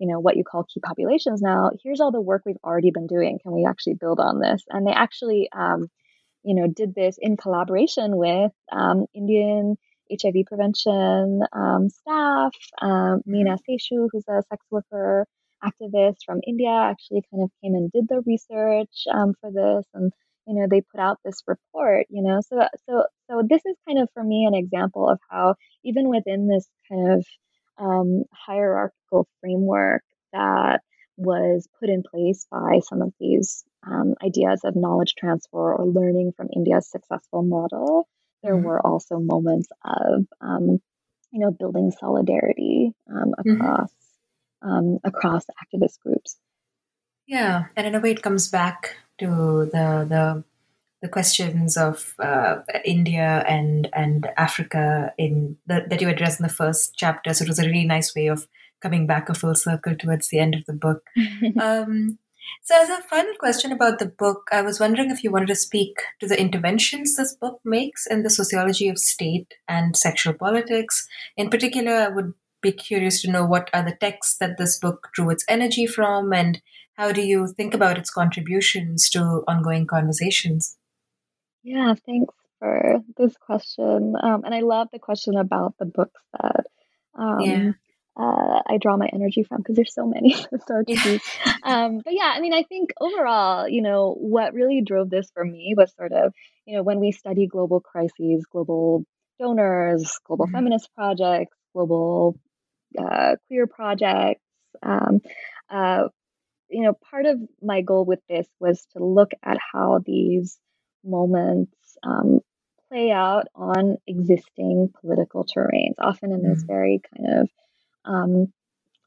you know, what you call key populations now. Here's all the work we've already been doing. Can we actually build on this? And they actually, um, you know, did this in collaboration with um, Indian HIV prevention um, staff, um, Meena mm-hmm. Seshu, who's a sex worker activist from India actually kind of came and did the research um, for this, and you know they put out this report. You know, so so so this is kind of for me an example of how even within this kind of um, hierarchical framework that was put in place by some of these um, ideas of knowledge transfer or learning from India's successful model, there mm-hmm. were also moments of, um, you know, building solidarity um, mm-hmm. across um, across activist groups. Yeah, and in a way, it comes back to the the the questions of uh, India and and Africa in the, that you addressed in the first chapter. So it was a really nice way of coming back a full circle towards the end of the book. um, so, as a final question about the book, I was wondering if you wanted to speak to the interventions this book makes in the sociology of state and sexual politics. In particular, I would be curious to know what are the texts that this book drew its energy from and how do you think about its contributions to ongoing conversations? Yeah, thanks for this question. Um, and I love the question about the books that um, yeah. uh, I draw my energy from because there's so many to yeah. Um, but yeah, I mean, I think overall, you know, what really drove this for me was sort of, you know, when we study global crises, global donors, global mm-hmm. feminist projects, global uh, queer projects. Um, uh, you know, part of my goal with this was to look at how these moments um, play out on existing political terrains, often in this mm. very kind of um,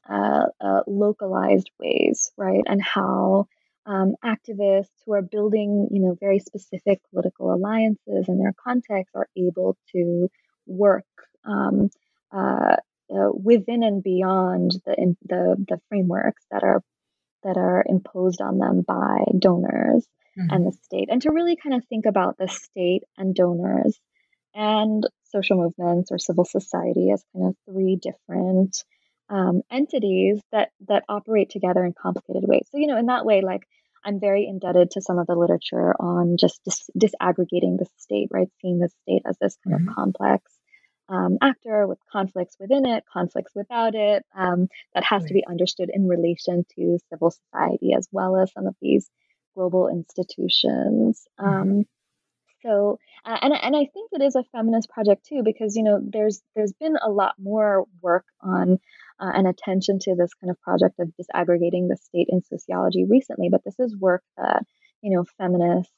uh, uh, localized ways, right? And how um, activists who are building, you know, very specific political alliances in their context are able to work um, uh, uh, within and beyond the, in, the the frameworks that are that are imposed on them by donors mm-hmm. and the state, and to really kind of think about the state and donors and social movements or civil society as kind of three different um, entities that that operate together in complicated ways. So you know, in that way, like I'm very indebted to some of the literature on just dis- disaggregating the state, right? Seeing the state as this kind mm-hmm. of complex um, actor with conflicts within it, conflicts without it, um, that has right. to be understood in relation to civil society as well as some of these global institutions. Mm-hmm. Um, so, uh, and and I think it is a feminist project too because you know there's there's been a lot more work on uh, and attention to this kind of project of disaggregating the state in sociology recently, but this is work that you know feminists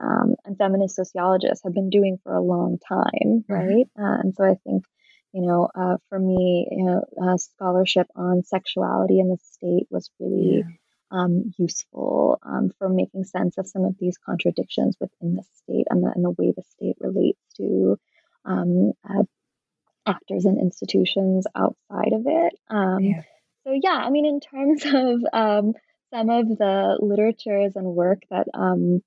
um, and feminist sociologists have been doing for a long time, mm-hmm. right? Uh, and so I think, you know, uh, for me, you know, uh, scholarship on sexuality in the state was really um, useful um, for making sense of some of these contradictions within the state and the, and the way the state relates to um, uh, actors and institutions outside of it. Um, yeah. So, yeah, I mean, in terms of um, some of the literatures and work that um,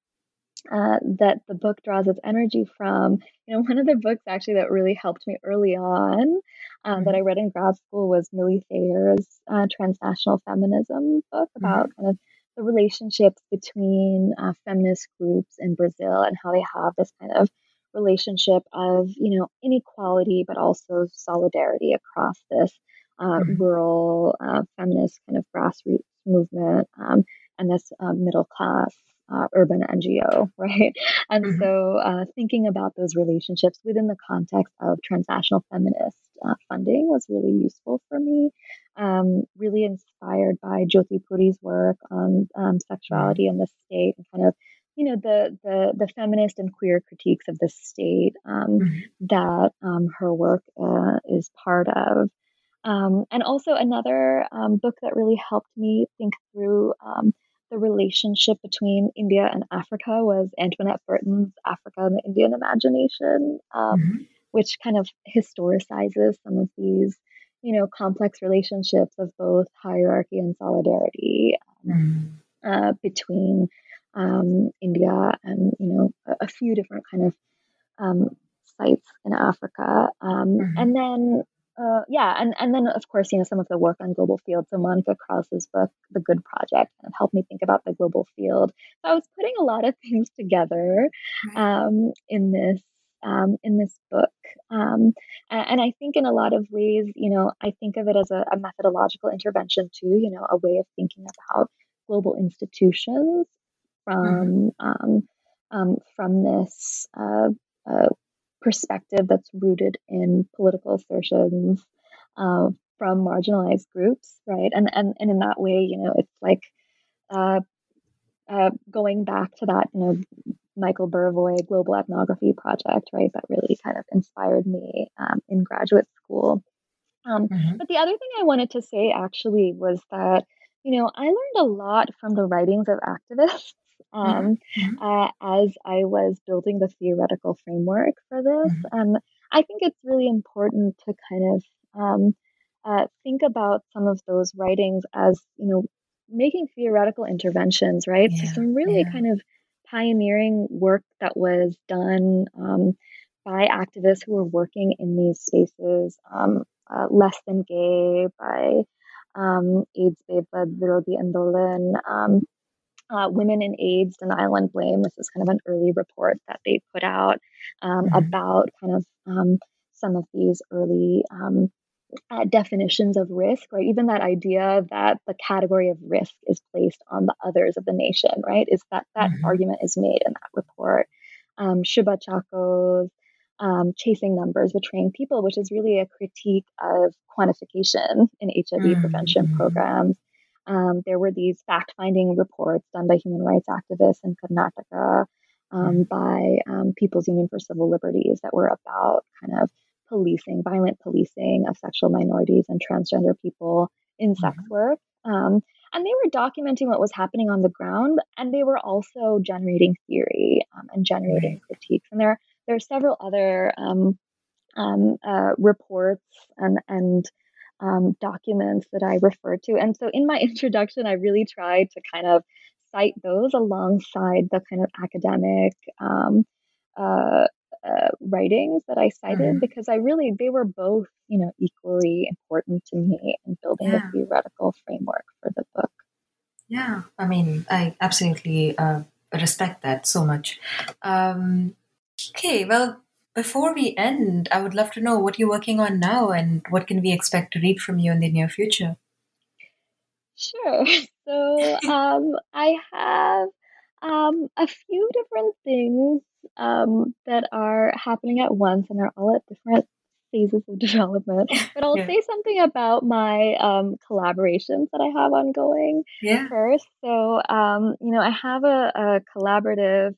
uh, that the book draws its energy from. You know, one of the books actually that really helped me early on um, mm-hmm. that I read in grad school was Millie Thayer's uh, Transnational Feminism book about mm-hmm. kind of the relationships between uh, feminist groups in Brazil and how they have this kind of relationship of, you know, inequality, but also solidarity across this uh, mm-hmm. rural uh, feminist kind of grassroots movement um, and this uh, middle class uh, urban NGO, right? And mm-hmm. so uh, thinking about those relationships within the context of transnational feminist uh, funding was really useful for me. Um, really inspired by Jyoti Puri's work on um, sexuality in the state and kind of you know the the the feminist and queer critiques of the state um, mm-hmm. that um, her work uh, is part of. Um, and also another um, book that really helped me think through um, the relationship between India and Africa was Antoinette Burton's Africa and the Indian Imagination, um, mm-hmm. which kind of historicizes some of these, you know, complex relationships of both hierarchy and solidarity um, mm-hmm. uh, between um, India and, you know, a, a few different kind of um, sites in Africa. Um, mm-hmm. And then uh, yeah, and, and then of course, you know, some of the work on global field. So Monica Krause's book, The Good Project, kind of helped me think about the global field. So I was putting a lot of things together um, in this um, in this book, um, and, and, I think in a lot of ways, you know, I think of it as a, a methodological intervention too. You know, a way of thinking about global institutions from mm-hmm. um, um, from this uh, uh, perspective that's rooted in political assertions uh, from marginalized groups, right? And and and in that way, you know, it's like uh, uh, going back to that, you know, Michael Burawoy Global Ethnography Project, right? That really kind of inspired me um, in graduate school. Um, mm-hmm. But the other thing I wanted to say actually was that, you know, I learned a lot from the writings of activists um, mm-hmm. uh, as I was building the theoretical framework for this. Mm-hmm. Um, I think it's really important to kind of um, uh, think about some of those writings as, you know, making theoretical interventions, right? Yeah, so some really yeah. kind of pioneering work that was done um, by activists who were working in these spaces, um, uh, Less Than Gay by um, AIDS Bhedbhav Virodhi Andolan, um, uh, Women in AIDS, Denial and Blame. This is kind of an early report that they put out um, mm-hmm. about kind of um, some of these early um, uh, definitions of risk, right? Even that idea that the category of risk is placed on the others of the nation, right? Is that that mm-hmm. argument is made in that report. Um, Shubha Chacko's um, Chasing Numbers, Betraying People, which is really a critique of quantification in HIV mm-hmm. prevention programs. Um, there were these fact finding reports done by human rights activists in Karnataka, um, by um, People's Union for Civil Liberties that were about kind of policing, violent policing of sexual minorities and transgender people in sex mm-hmm. work. Um, and they were documenting what was happening on the ground, and they were also generating theory um, and generating critiques. And there, there are several other um, uh, reports and and um, documents that I refer to. And so in my introduction, I really tried to kind of cite those alongside the kind of academic um, uh, uh, writings that I cited mm-hmm. because I really, they were both, you know, equally important to me in building yeah. the theoretical framework for the book. Yeah, I mean, I absolutely uh, respect that so much. Um, okay, well, before we end, I would love to know what you're working on now and what can we expect to read from you in the near future. Sure. So um, I have um, a few different things um, that are happening at once, and they're all at different phases of development. But I'll yeah. say something about my um, collaborations that I have ongoing yeah. first. So, um, you know, I have a, a collaborative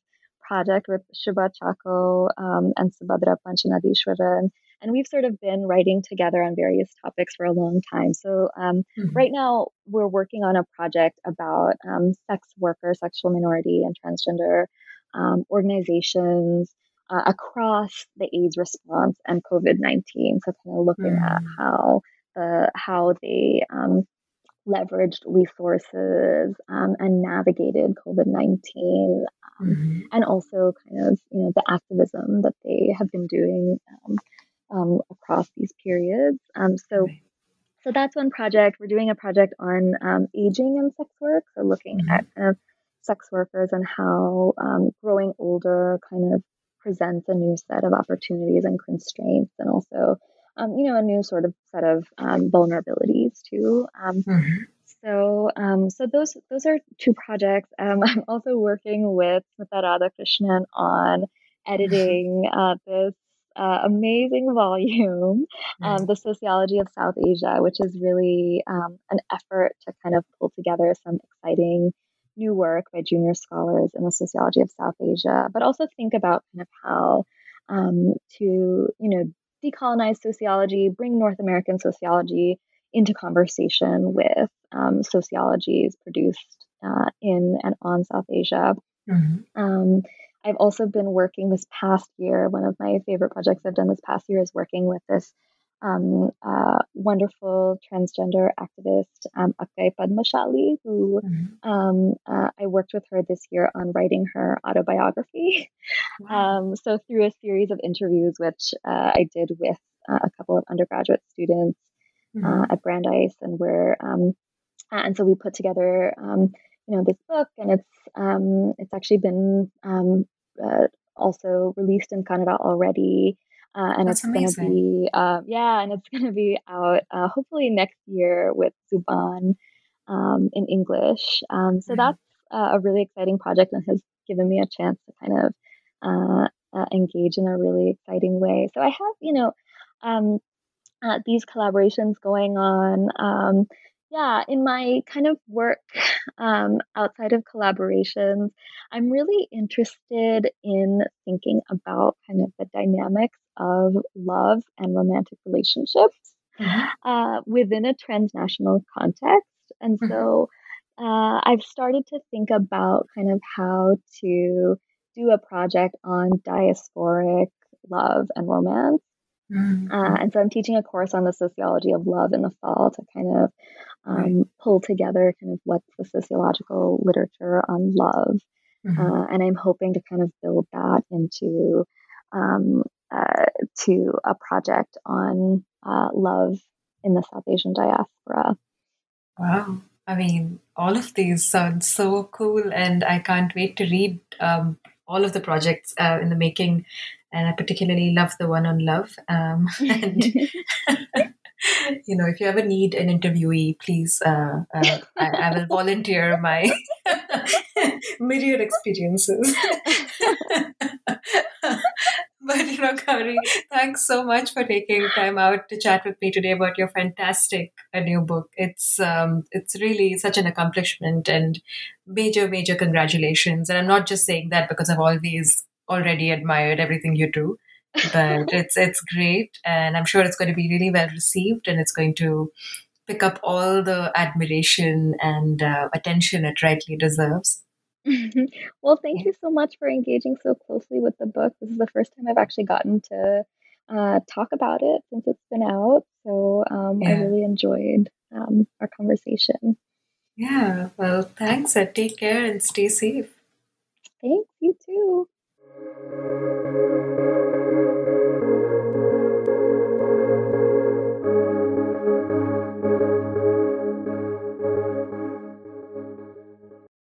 project with Shubha Chacko um, and Subadra Panchanadeswaran. and we've sort of been writing together on various topics for a long time. So um, mm-hmm. right now we're working on a project about um, sex workers, sexual minority, and transgender um, organizations uh, across the AIDS response and COVID nineteen. So kind of looking mm-hmm. at mm. how the how they um, leveraged resources um, and navigated COVID 19, um, mm-hmm. and also kind of you know the activism that they have been doing um, um across these periods. Um, so. Right. So that's one project. We're doing a project on um, aging and sex work. So looking mm-hmm. at kind of sex workers and how growing older kind of presents a new set of opportunities and constraints, and also um, you know, a new sort of set of um, vulnerabilities too. Um, mm-hmm. So, um, so those those are two projects. Um, I'm also working with Smita Radhakrishnan on editing uh, this uh, amazing volume, um, The Sociology of South Asia, which is really um, an effort to kind of pull together some exciting new work by junior scholars in the sociology of South Asia, but also think about kind of how um, to, you know, decolonize sociology, bring North American sociology into conversation with um, sociologies produced uh, in and on South Asia. Mm-hmm. Um, I've also been working this past year. One of my favorite projects I've done this past year is working with this um, uh, wonderful transgender activist, um, Akkai Padmashali, who mm-hmm. um, uh, I worked with her this year on writing her autobiography. Wow. Um, so, through a series of interviews, which uh, I did with uh, a couple of undergraduate students mm-hmm. Uh, at Brandeis, and where um, and so we put together, um, you know, this book, and it's it's actually been uh, also released in Kannada already. Uh, and That's it's going to be, uh, yeah, and it's going to be out uh, hopefully next year with Zubaan um, in English. Um, so mm-hmm. that's uh, a really exciting project and has given me a chance to kind of uh, uh, engage in a really exciting way. So I have, you know, um, these collaborations going on. Um, yeah, in my kind of work um, outside of collaborations, I'm really interested in thinking about kind of the dynamics of love and romantic relationships mm-hmm. uh, within a transnational context. And mm-hmm. so uh, I've started to think about kind of how to do a project on diasporic love and romance. Mm-hmm. Uh, and so I'm teaching a course on the sociology of love in the fall to kind of um, right. pull together kind of what's the sociological literature on love. Mm-hmm. Uh, and I'm hoping to kind of build that into um, uh, to a project on uh, love in the South Asian diaspora. Wow. I mean, all of these sound so cool, and I can't wait to read um, all of the projects uh, in the making. And I particularly love the one on love. Um, and you know, if you ever need an interviewee, please, uh, uh, I, I, will volunteer my myriad experiences. But you know, Gowri, thanks so much for taking time out to chat with me today about your fantastic uh, new book. It's um, it's really such an accomplishment and major, major congratulations. And I'm not just saying that because I've always already admired everything you do but it's it's great, and I'm sure it's going to be really well received, and it's going to pick up all the admiration and uh, attention it rightly deserves. well, thank you so much for engaging so closely with the book. This is the first time I've actually gotten to uh, talk about it since it's been out. So um, yeah. I really enjoyed um, our conversation. Yeah, well, thanks. Uh, take care and stay safe. Thanks, you too.